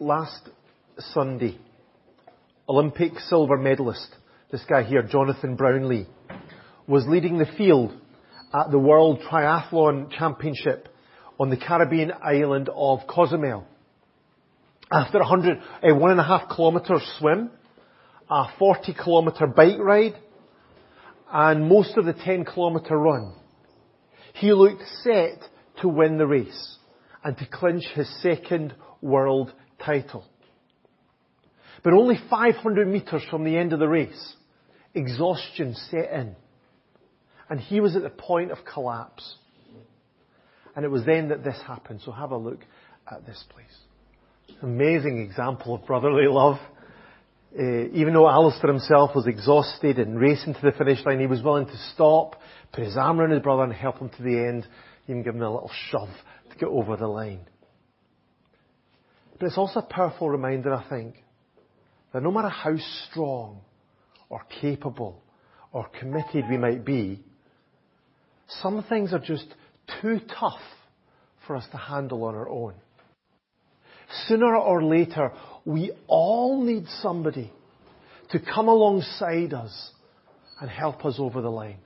last Sunday, Olympic silver medalist, this guy here, Jonathan Brownlee, was leading the field at the World Triathlon Championship on the Caribbean island of Cozumel. After a hundred, a one and a half kilometre swim, a 40 kilometre bike ride, and most of the 10 kilometre run, he looked set to win the race and to clinch his second world title. But only 500 metres from the end of the race, exhaustion set in. And he was at the point of collapse. And it was then that this happened. So have a look at this, please. Amazing example of brotherly love. Uh, even though Alistair himself was exhausted and racing to the finish line, he was willing to stop, put his arm around his brother and help him to the end, even give him a little shove to get over the line. But it's also a powerful reminder, I think, that no matter how strong or capable or committed we might be, some things are just too tough for us to handle on our own. Sooner or later, we all need somebody to come alongside us and help us over the line.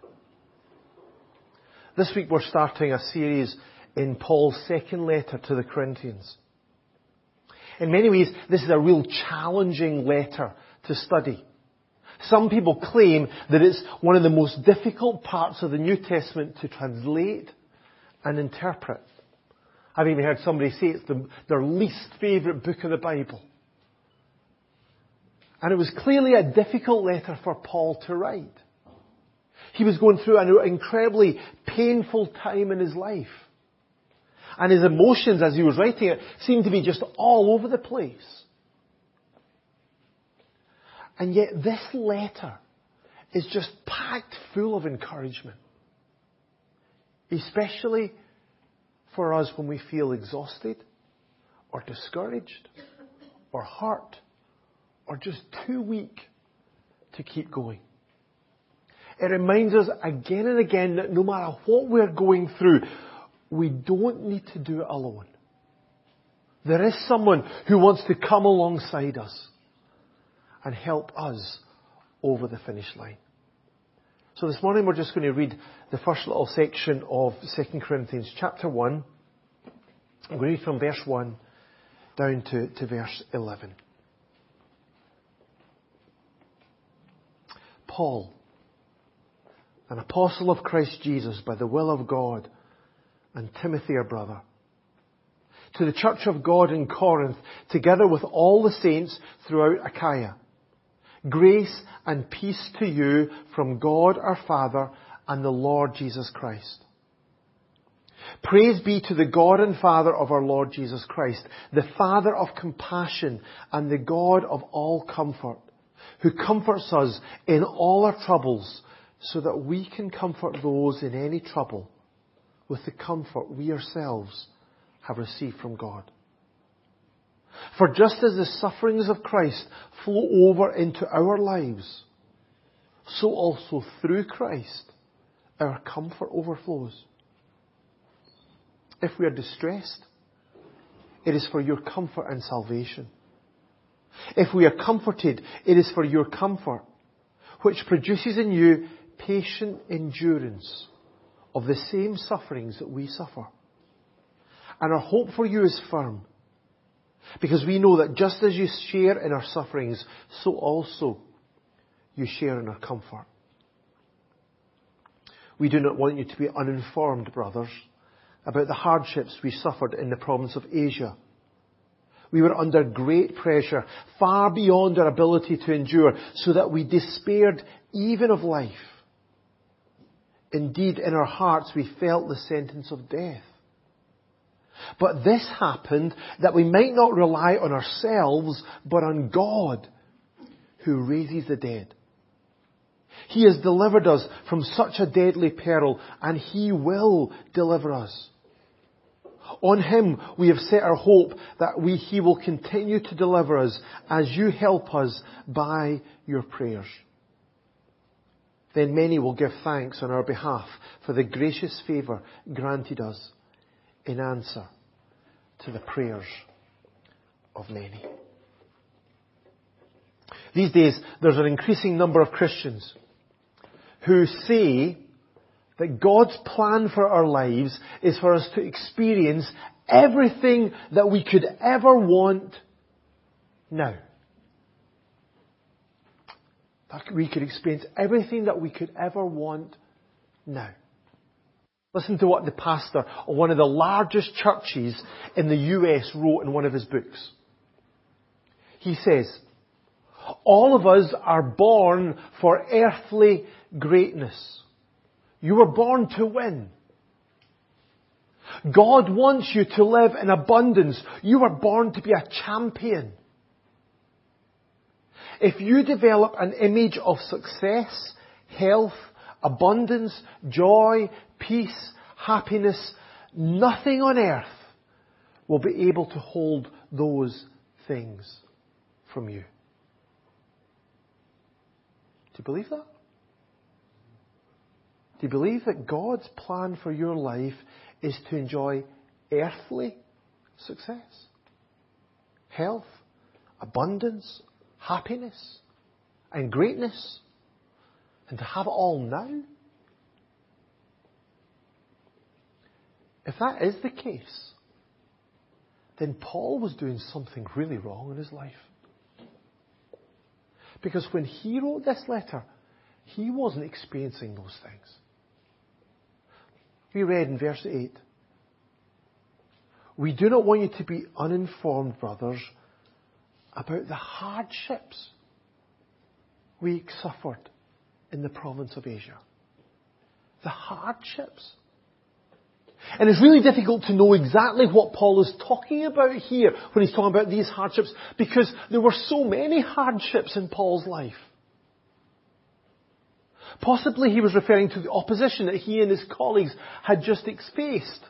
This week we're starting a series in Paul's second letter to the Corinthians. In many ways, this is a real challenging letter to study. Some people claim that it's one of the most difficult parts of the New Testament to translate and interpret. I've even heard somebody say it's the, their least favourite book of the Bible. And it was clearly a difficult letter for Paul to write. He was going through an incredibly painful time in his life. And his emotions as he was writing it seemed to be just all over the place. And yet this letter is just packed full of encouragement. Especially for us when we feel exhausted or discouraged or hurt or just too weak to keep going. It reminds us again and again that no matter what we're going through, we don't need to do it alone. There is someone who wants to come alongside us and help us over the finish line. So this morning we're just going to read the first little section of 2 Corinthians chapter 1. I'm going to read from verse 1 down to, to verse 11. Paul, an apostle of Christ Jesus by the will of God, and Timothy, our brother, to the church of God in Corinth, together with all the saints throughout Achaia. Grace and peace to you from God our Father and the Lord Jesus Christ. Praise be to the God and Father of our Lord Jesus Christ, the Father of compassion and the God of all comfort, who comforts us in all our troubles so that we can comfort those in any trouble with the comfort we ourselves have received from God. For just as the sufferings of Christ flow over into our lives, so also through Christ our comfort overflows. If we are distressed, it is for your comfort and salvation. If we are comforted, it is for your comfort, which produces in you patient endurance of the same sufferings that we suffer. And our hope for you is firm. Because we know that just as you share in our sufferings, so also you share in our comfort. We do not want you to be uninformed, brothers, about the hardships we suffered in the province of Asia. We were under great pressure, far beyond our ability to endure, so that we despaired even of life. Indeed, in our hearts we felt the sentence of death. But this happened that we might not rely on ourselves, but on God, who raises the dead. He has delivered us from such a deadly peril, and He will deliver us. On Him we have set our hope that we, He will continue to deliver us as you help us by your prayers. Then many will give thanks on our behalf for the gracious favour granted us in answer to the prayers of many. These days, there's an increasing number of Christians who say that God's plan for our lives is for us to experience everything that we could ever want now. That we could experience everything that we could ever want now. Listen to what the pastor of one of the largest churches in the US wrote in one of his books. He says, all of us are born for earthly greatness. You were born to win. God wants you to live in abundance. You were born to be a champion. If you develop an image of success, health, abundance, joy, peace, happiness, nothing on earth will be able to hold those things from you. Do you believe that? Do you believe that God's plan for your life is to enjoy earthly success, health, abundance, happiness, and greatness, and to have it all now? If that is the case, then Paul was doing something really wrong in his life. Because when he wrote this letter, he wasn't experiencing those things. We read in verse 8, We do not want you to be uninformed, brothers, about the hardships we suffered in the province of Asia. The hardships. And it's really difficult to know exactly what Paul is talking about here when he's talking about these hardships because there were so many hardships in Paul's life. Possibly he was referring to the opposition that he and his colleagues had just faced.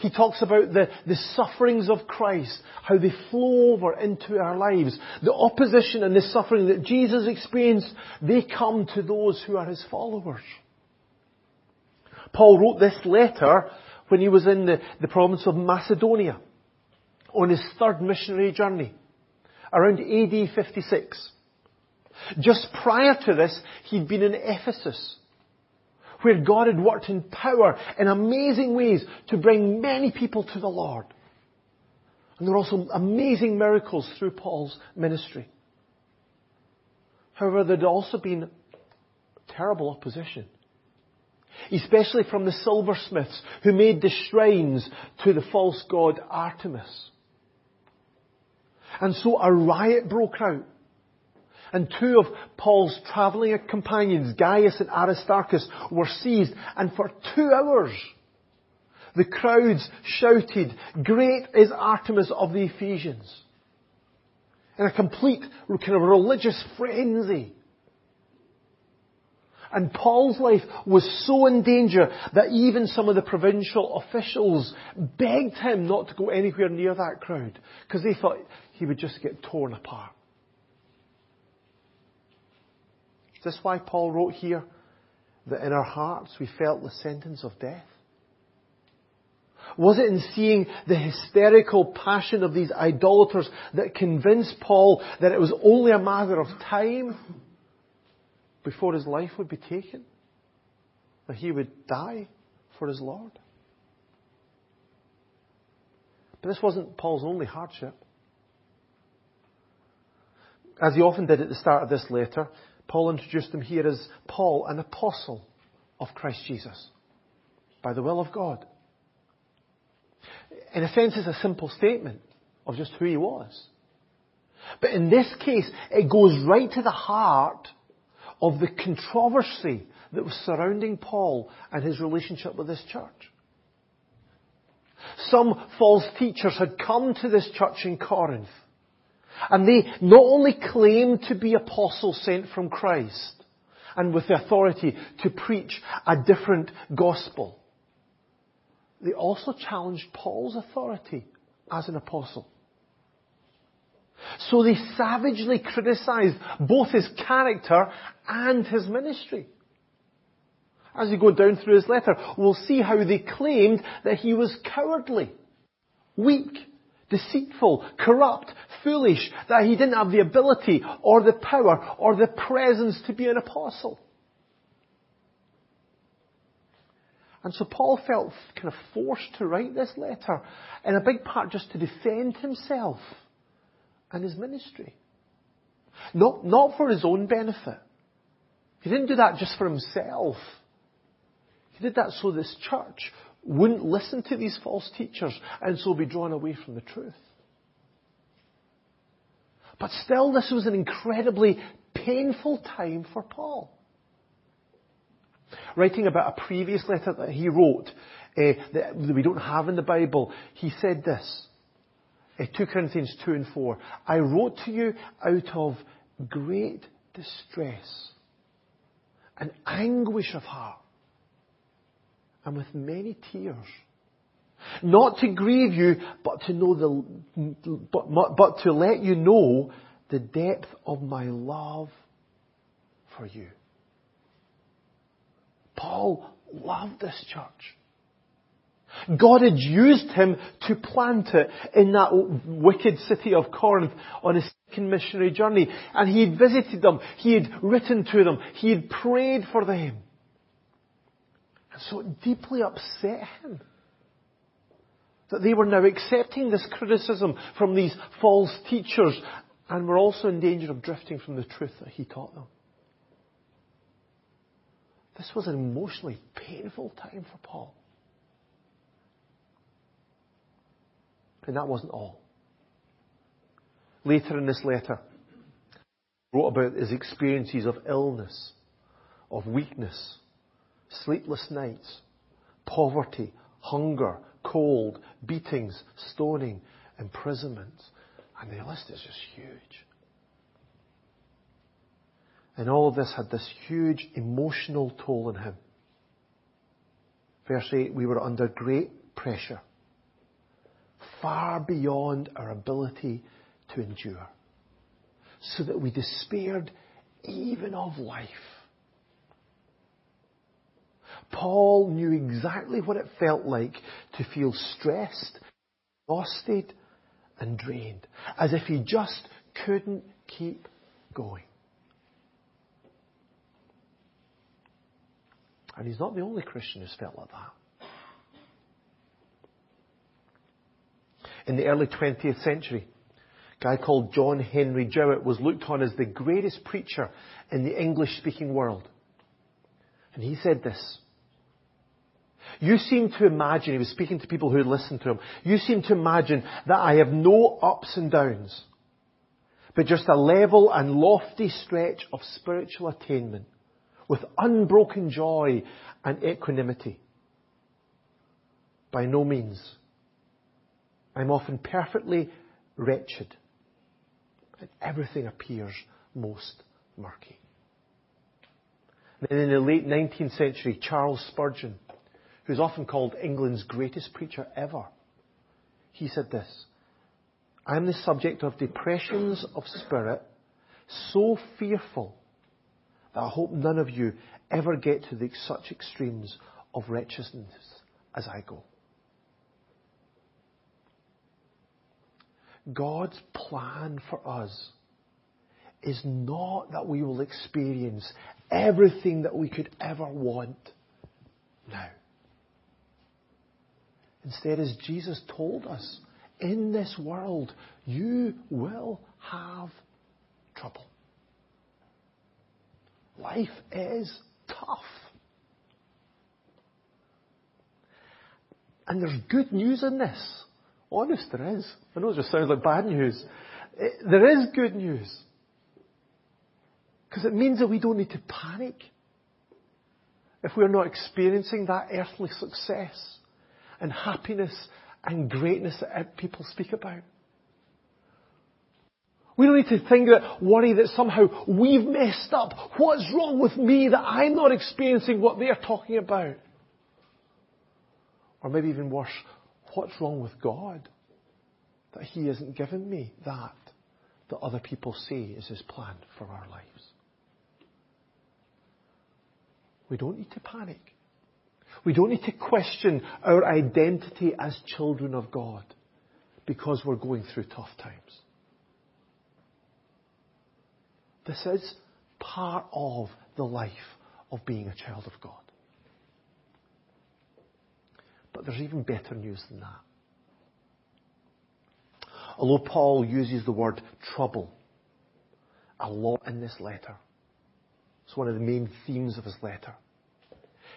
He talks about the, the sufferings of Christ, how they flow over into our lives. The opposition and the suffering that Jesus experienced, they come to those who are his followers. Paul wrote this letter when he was in the, the province of Macedonia on his third missionary journey around AD 56. Just prior to this, he'd been in Ephesus, where God had worked in power in amazing ways to bring many people to the Lord. And there were also amazing miracles through Paul's ministry. However, there'd also been terrible opposition especially from the silversmiths who made the shrines to the false god Artemis. And so a riot broke out. And two of Paul's travelling companions, Gaius and Aristarchus, were seized. And for two hours, the crowds shouted, Great is Artemis of the Ephesians. In a complete kind of religious frenzy. And Paul's life was so in danger that even some of the provincial officials begged him not to go anywhere near that crowd because they thought he would just get torn apart. Is this why Paul wrote here that in our hearts we felt the sentence of death? Was it in seeing the hysterical passion of these idolaters that convinced Paul that it was only a matter of time before his life would be taken, that he would die for his Lord. But this wasn't Paul's only hardship. As he often did at the start of this letter, Paul introduced him here as Paul, an apostle of Christ Jesus, by the will of God. In a sense, it's a simple statement of just who he was. But in this case, it goes right to the heart of the controversy that was surrounding Paul and his relationship with this church. Some false teachers had come to this church in Corinth and they not only claimed to be apostles sent from Christ and with the authority to preach a different gospel, they also challenged Paul's authority as an apostle. So they savagely criticized both his character and his ministry. As we go down through his letter, we'll see how they claimed that he was cowardly, weak, deceitful, corrupt, foolish, that he didn't have the ability or the power or the presence to be an apostle. And so Paul felt kind of forced to write this letter, in a big part just to defend himself and his ministry. Not, not for his own benefit. He didn't do that just for himself. He did that so this church wouldn't listen to these false teachers and so be drawn away from the truth. But still, this was an incredibly painful time for Paul. Writing about a previous letter that he wrote uh, that we don't have in the Bible, he said this. Uh, 2 Corinthians 2 and 4. I wrote to you out of great distress and anguish of heart and with many tears. Not to grieve you, but to know the, but, but to let you know the depth of my love for you. Paul loved this church. God had used him to plant it in that wicked city of Corinth on his second missionary journey. And he had visited them. He had written to them. He had prayed for them. And so it deeply upset him that they were now accepting this criticism from these false teachers and were also in danger of drifting from the truth that he taught them. This was an emotionally painful time for Paul. And that wasn't all. Later in this letter, he wrote about his experiences of illness, of weakness, sleepless nights, poverty, hunger, cold, beatings, stoning, imprisonment. And the list is just huge. And all of this had this huge emotional toll on him. Verse 8, we were under great pressure, far beyond our ability to endure, so that we despaired even of life. Paul knew exactly what it felt like to feel stressed, exhausted, and drained, as if he just couldn't keep going. And he's not the only Christian who's felt like that. In the early 20th century, a guy called John Henry Jowett was looked on as the greatest preacher in the English speaking world. And he said this. You seem to imagine, he was speaking to people who listened to him, you seem to imagine that I have no ups and downs, but just a level and lofty stretch of spiritual attainment with unbroken joy and equanimity. By no means. I'm often perfectly wretched, and everything appears most murky. Then in the late 19th century, Charles Spurgeon, who's often called England's greatest preacher ever, he said this, I am the subject of depressions of spirit so fearful that I hope none of you ever get to the, such extremes of wretchedness as I go. God's plan for us is not that we will experience everything that we could ever want now. Instead, as Jesus told us, in this world, you will have trouble. Life is tough. And there's good news in this. Honest, there is. I know it just sounds like bad news. It, there is good news. Because it means that we don't need to panic if we're not experiencing that earthly success and happiness and greatness that people speak about. We don't need to think that, worry that somehow we've messed up. What's wrong with me that I'm not experiencing what they're talking about? Or maybe even worse, what's wrong with God that He hasn't given me that that other people see is His plan for our lives? We don't need to panic. We don't need to question our identity as children of God because we're going through tough times. This is part of the life of being a child of God. But there's even better news than that. Although Paul uses the word trouble a lot in this letter, it's one of the main themes of his letter.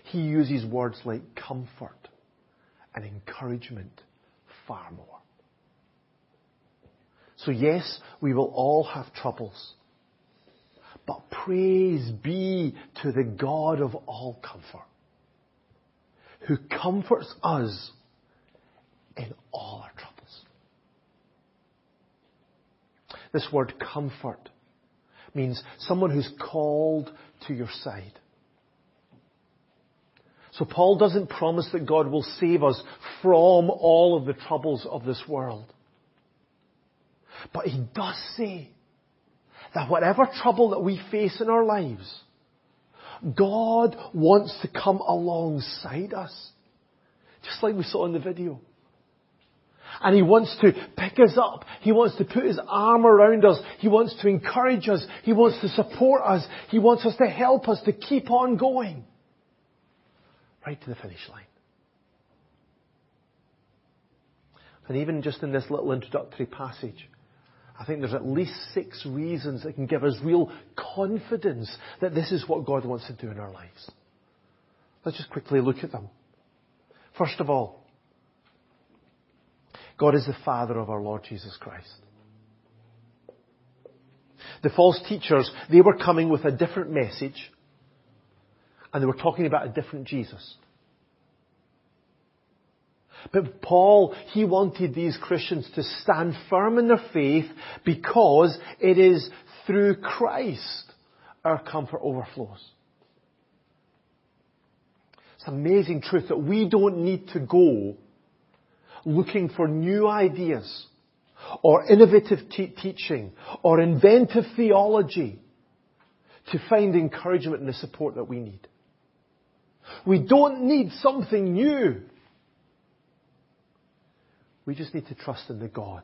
He uses words like comfort and encouragement far more. So yes, we will all have troubles. But praise be to the God of all comfort, who comforts us in all our troubles. This word comfort means someone who's called to your side. So Paul doesn't promise that God will save us from all of the troubles of this world. But he does say that whatever trouble that we face in our lives, God wants to come alongside us. Just like we saw in the video. And He wants to pick us up. He wants to put His arm around us. He wants to encourage us. He wants to support us. He wants us to help us to keep on going. Right to the finish line. And even just in this little introductory passage, I think there's at least six reasons that can give us real confidence that this is what God wants to do in our lives. Let's just quickly look at them. First of all, God is the Father of our Lord Jesus Christ. The false teachers, they were coming with a different message, and they were talking about a different Jesus. But Paul, he wanted these Christians to stand firm in their faith because it is through Christ our comfort overflows. It's an amazing truth that we don't need to go looking for new ideas or innovative te- teaching or inventive theology to find encouragement and the support that we need. We don't need something new. We just need to trust in the God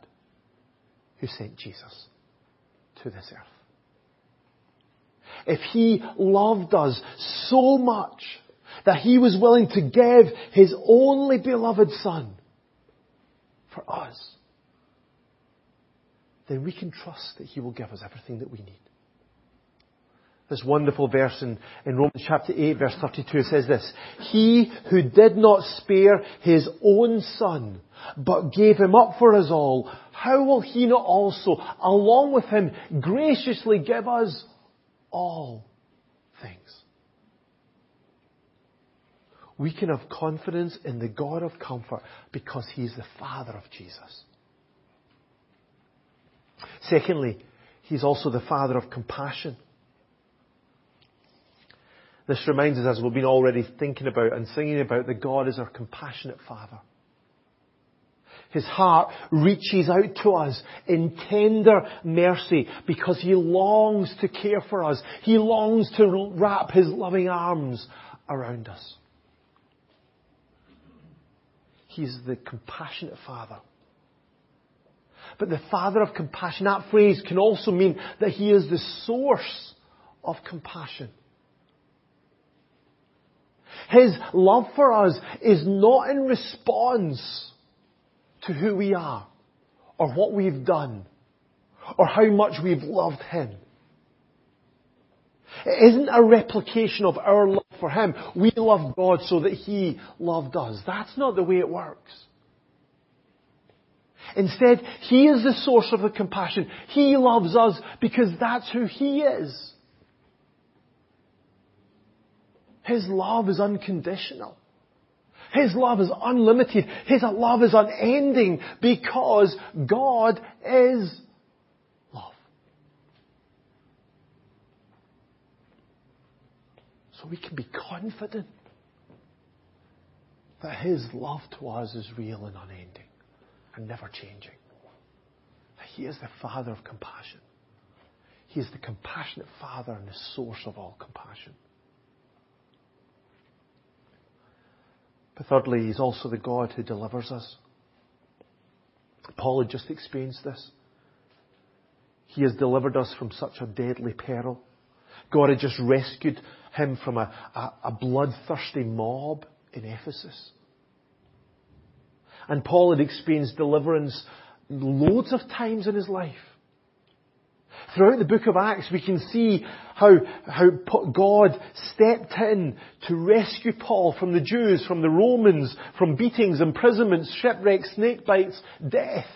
who sent Jesus to this earth. If He loved us so much that He was willing to give His only beloved Son for us, then we can trust that He will give us everything that we need. This wonderful verse in, in Romans chapter 8 verse 32 says this, He who did not spare His own Son, but gave Him up for us all, how will He not also, along with Him, graciously give us all things? We can have confidence in the God of comfort because he is the Father of Jesus. Secondly, He's also the Father of compassion. This reminds us, as we've been already thinking about and singing about, that God is our compassionate Father. His heart reaches out to us in tender mercy because He longs to care for us. He longs to wrap His loving arms around us. He's the compassionate Father. But the Father of compassion, that phrase can also mean that He is the source of compassion. His love for us is not in response to who we are or what we've done or how much we've loved Him. It isn't a replication of our love for Him. We love God so that He loved us. That's not the way it works. Instead, He is the source of the compassion. He loves us because that's who He is. His love is unconditional. His love is unlimited. His love is unending because God is love. So we can be confident that His love to us is real and unending and never changing. He is the Father of compassion. He is the compassionate Father and the source of all compassion. But thirdly, He's also the God who delivers us. Paul had just experienced this. He has delivered us from such a deadly peril. God had just rescued him from a, a, a bloodthirsty mob in Ephesus. And Paul had experienced deliverance loads of times in his life. Throughout the book of Acts, we can see how, how God stepped in to rescue Paul from the Jews, from the Romans, from beatings, imprisonments, shipwrecks, snake bites, death.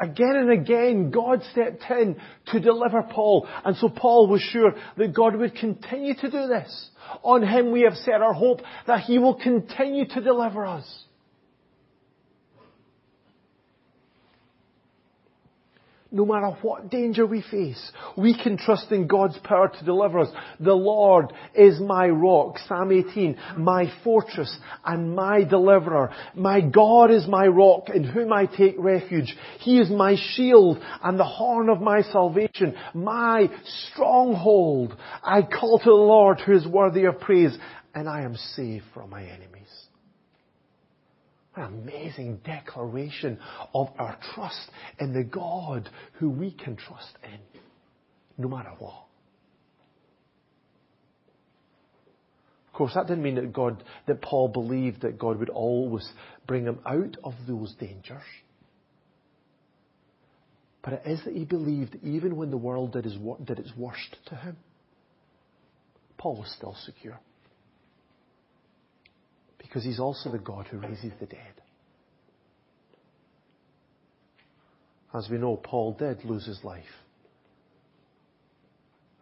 Again and again, God stepped in to deliver Paul. And so Paul was sure that God would continue to do this. On Him we have set our hope that He will continue to deliver us. No matter what danger we face, we can trust in God's power to deliver us. The Lord is my rock, Psalm 18, my fortress and my deliverer. My God is my rock in whom I take refuge. He is my shield and the horn of my salvation, my stronghold. I call to the Lord who is worthy of praise and I am safe from my enemies. Amazing declaration of our trust in the God who we can trust in, no matter what. Of course, that didn't mean that God, that Paul believed that God would always bring him out of those dangers. But it is that he believed even when the world did, his, did its worst to him, Paul was still secure because he's also the God who raises the dead. As we know, Paul did lose his life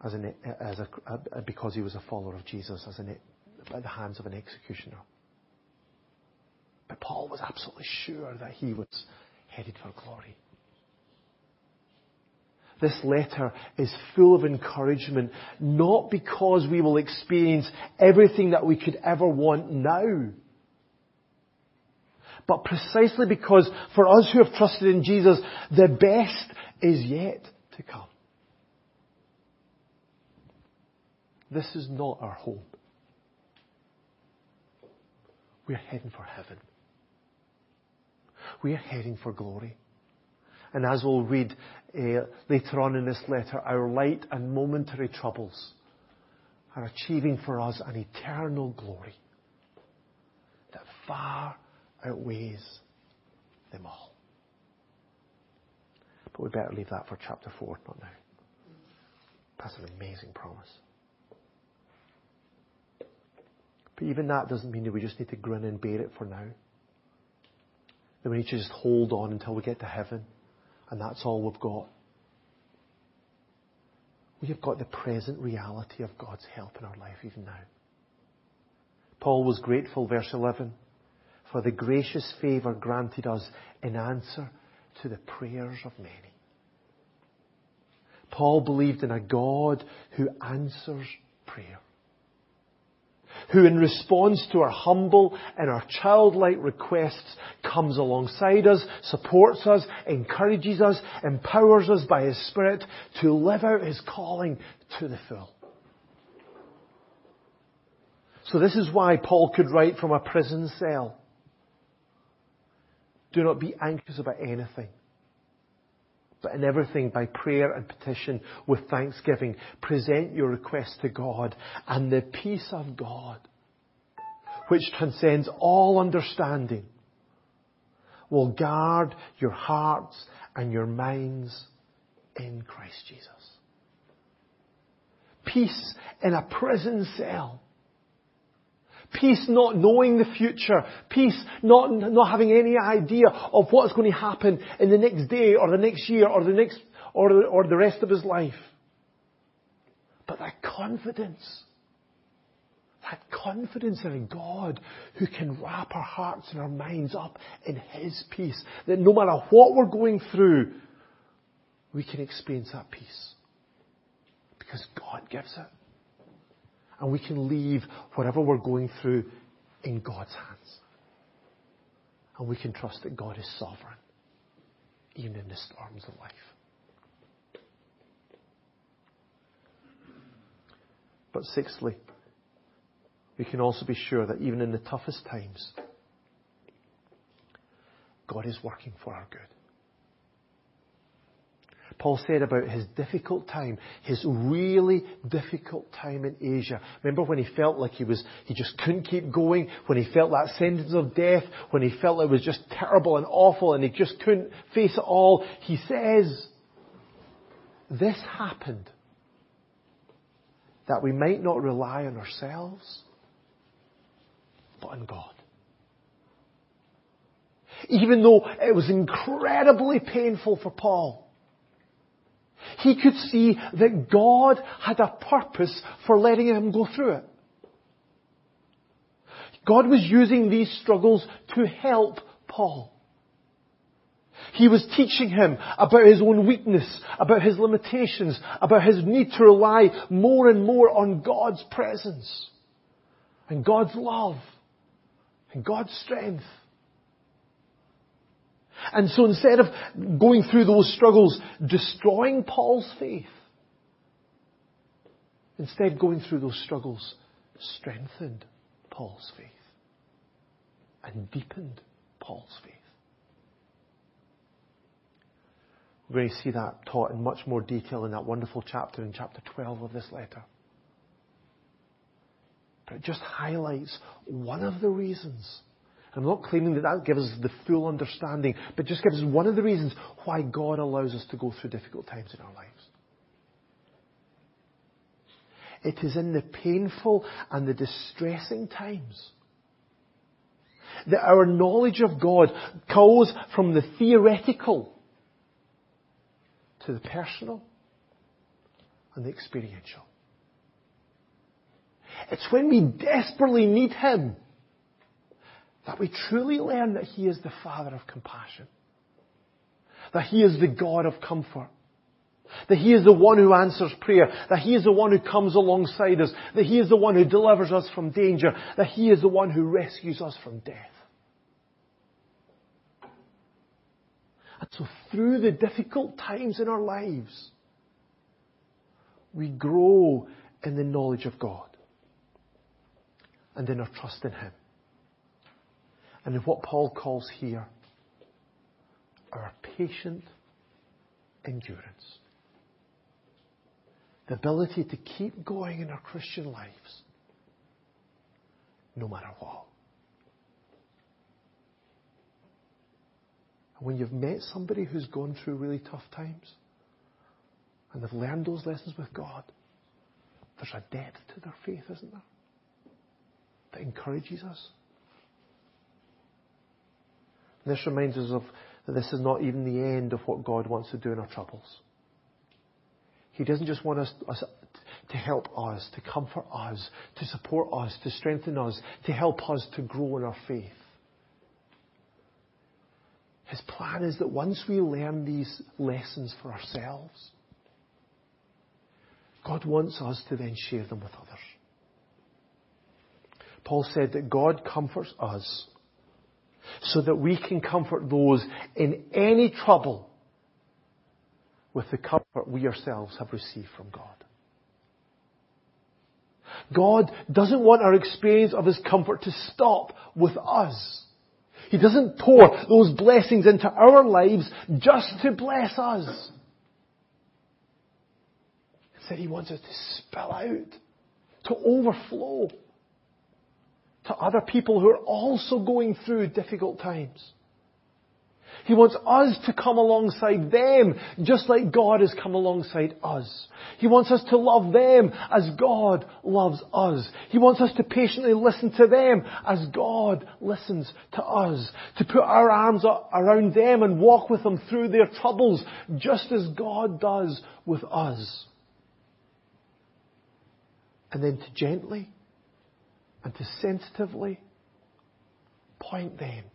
as an, as a, because he was a follower of Jesus as an, by the hands of an executioner. But Paul was absolutely sure that he was headed for glory. This letter is full of encouragement, not because we will experience everything that we could ever want now, but precisely because for us who have trusted in Jesus, the best is yet to come. This is not our home. We are heading for heaven. We are heading for glory. And as we'll read uh, later on in this letter, our light and momentary troubles are achieving for us an eternal glory that far outweighs them all. But we better leave that for chapter 4, not now. That's an amazing promise. But even that doesn't mean that we just need to grin and bear it for now. That we need to just hold on until we get to heaven and that's all we've got. We have got the present reality of God's help in our life even now. Paul was grateful, verse 11, for the gracious favour granted us in answer to the prayers of many. Paul believed in a God who answers prayer who in response to our humble and our childlike requests comes alongside us, supports us, encourages us, empowers us by His Spirit to live out His calling to the full. So this is why Paul could write from a prison cell. Do not be anxious about anything but in everything by prayer and petition with thanksgiving, present your request to God and the peace of God, which transcends all understanding, will guard your hearts and your minds in Christ Jesus. Peace in a prison cell Peace not knowing the future. Peace not, not having any idea of what's going to happen in the next day or the next year or the next, or or the rest of his life. But that confidence, that confidence in a God who can wrap our hearts and our minds up in His peace. That no matter what we're going through, we can experience that peace. Because God gives it. And we can leave whatever we're going through in God's hands. And we can trust that God is sovereign, even in the storms of life. But sixthly, we can also be sure that even in the toughest times, God is working for our good. Paul said about his difficult time, his really difficult time in Asia. Remember when he felt like he was, he just couldn't keep going, when he felt that sentence of death, when he felt it was just terrible and awful and he just couldn't face it all. He says, this happened that we might not rely on ourselves, but on God. Even though it was incredibly painful for Paul, he could see that God had a purpose for letting him go through it. God was using these struggles to help Paul. He was teaching him about his own weakness, about his limitations, about his need to rely more and more on God's presence and God's love and God's strength. And so instead of going through those struggles, destroying Paul's faith, instead going through those struggles strengthened Paul's faith and deepened Paul's faith. We're going to see that taught in much more detail in that wonderful chapter in chapter 12 of this letter. But it just highlights one of the reasons I'm not claiming that that gives us the full understanding, but just gives us one of the reasons why God allows us to go through difficult times in our lives. It is in the painful and the distressing times that our knowledge of God goes from the theoretical to the personal and the experiential. It's when we desperately need Him that we truly learn that He is the Father of compassion. That He is the God of comfort. That He is the one who answers prayer. That He is the one who comes alongside us. That He is the one who delivers us from danger. That He is the one who rescues us from death. And so through the difficult times in our lives, we grow in the knowledge of God and in our trust in Him and in what Paul calls here our patient endurance. The ability to keep going in our Christian lives no matter what. And when you've met somebody who's gone through really tough times and they've learned those lessons with God, there's a depth to their faith, isn't there? That encourages us. This reminds us of that this is not even the end of what God wants to do in our troubles. He doesn't just want us, us to help us, to comfort us, to support us, to strengthen us, to help us to grow in our faith. His plan is that once we learn these lessons for ourselves, God wants us to then share them with others. Paul said that God comforts us so that we can comfort those in any trouble with the comfort we ourselves have received from God. God doesn't want our experience of His comfort to stop with us. He doesn't pour those blessings into our lives just to bless us. Instead, He wants us to spill out, to overflow to other people who are also going through difficult times. He wants us to come alongside them just like God has come alongside us. He wants us to love them as God loves us. He wants us to patiently listen to them as God listens to us. To put our arms around them and walk with them through their troubles just as God does with us. And then to gently and to sensitively point them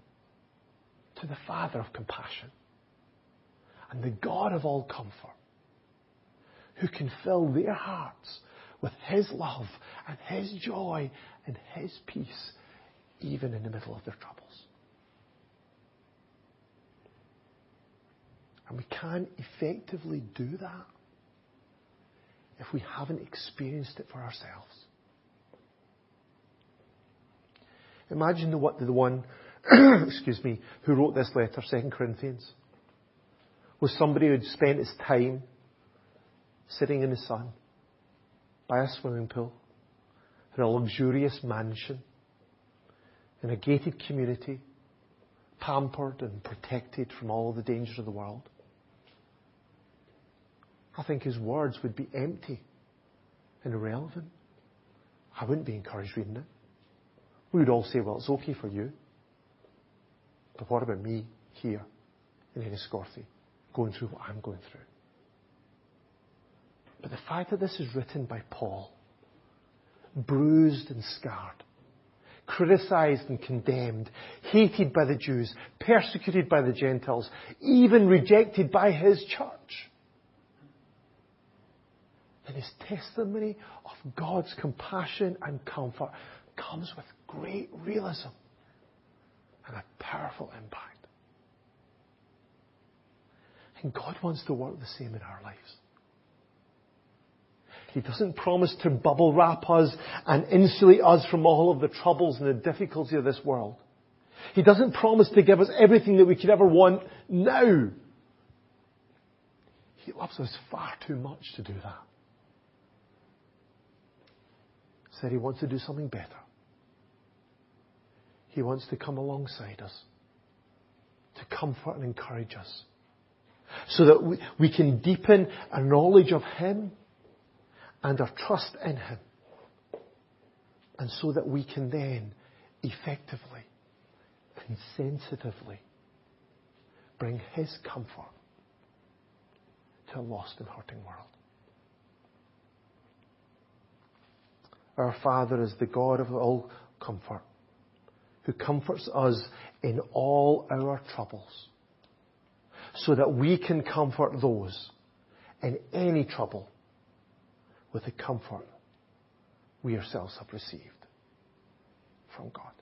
to the Father of compassion and the God of all comfort who can fill their hearts with His love and His joy and His peace even in the middle of their troubles. And we can't effectively do that if we haven't experienced it for ourselves. Imagine the, the one excuse me, who wrote this letter, 2 Corinthians, was somebody who'd spent his time sitting in the sun by a swimming pool in a luxurious mansion in a gated community, pampered and protected from all the dangers of the world. I think his words would be empty and irrelevant. I wouldn't be encouraged reading it. We would all say, well, it's okay for you. But what about me here in Enniscorthy going through what I'm going through? But the fact that this is written by Paul, bruised and scarred, criticized and condemned, hated by the Jews, persecuted by the Gentiles, even rejected by his church, then his testimony of God's compassion and comfort comes with great realism and a powerful impact. And God wants to work the same in our lives. He doesn't promise to bubble wrap us and insulate us from all of the troubles and the difficulty of this world. He doesn't promise to give us everything that we could ever want now. He loves us far too much to do that. Said he wants to do something better. He wants to come alongside us, to comfort and encourage us, so that we, we can deepen our knowledge of Him and our trust in Him, and so that we can then effectively and sensitively bring His comfort to a lost and hurting world. Our Father is the God of all comfort who comforts us in all our troubles, so that we can comfort those in any trouble with the comfort we ourselves have received from God.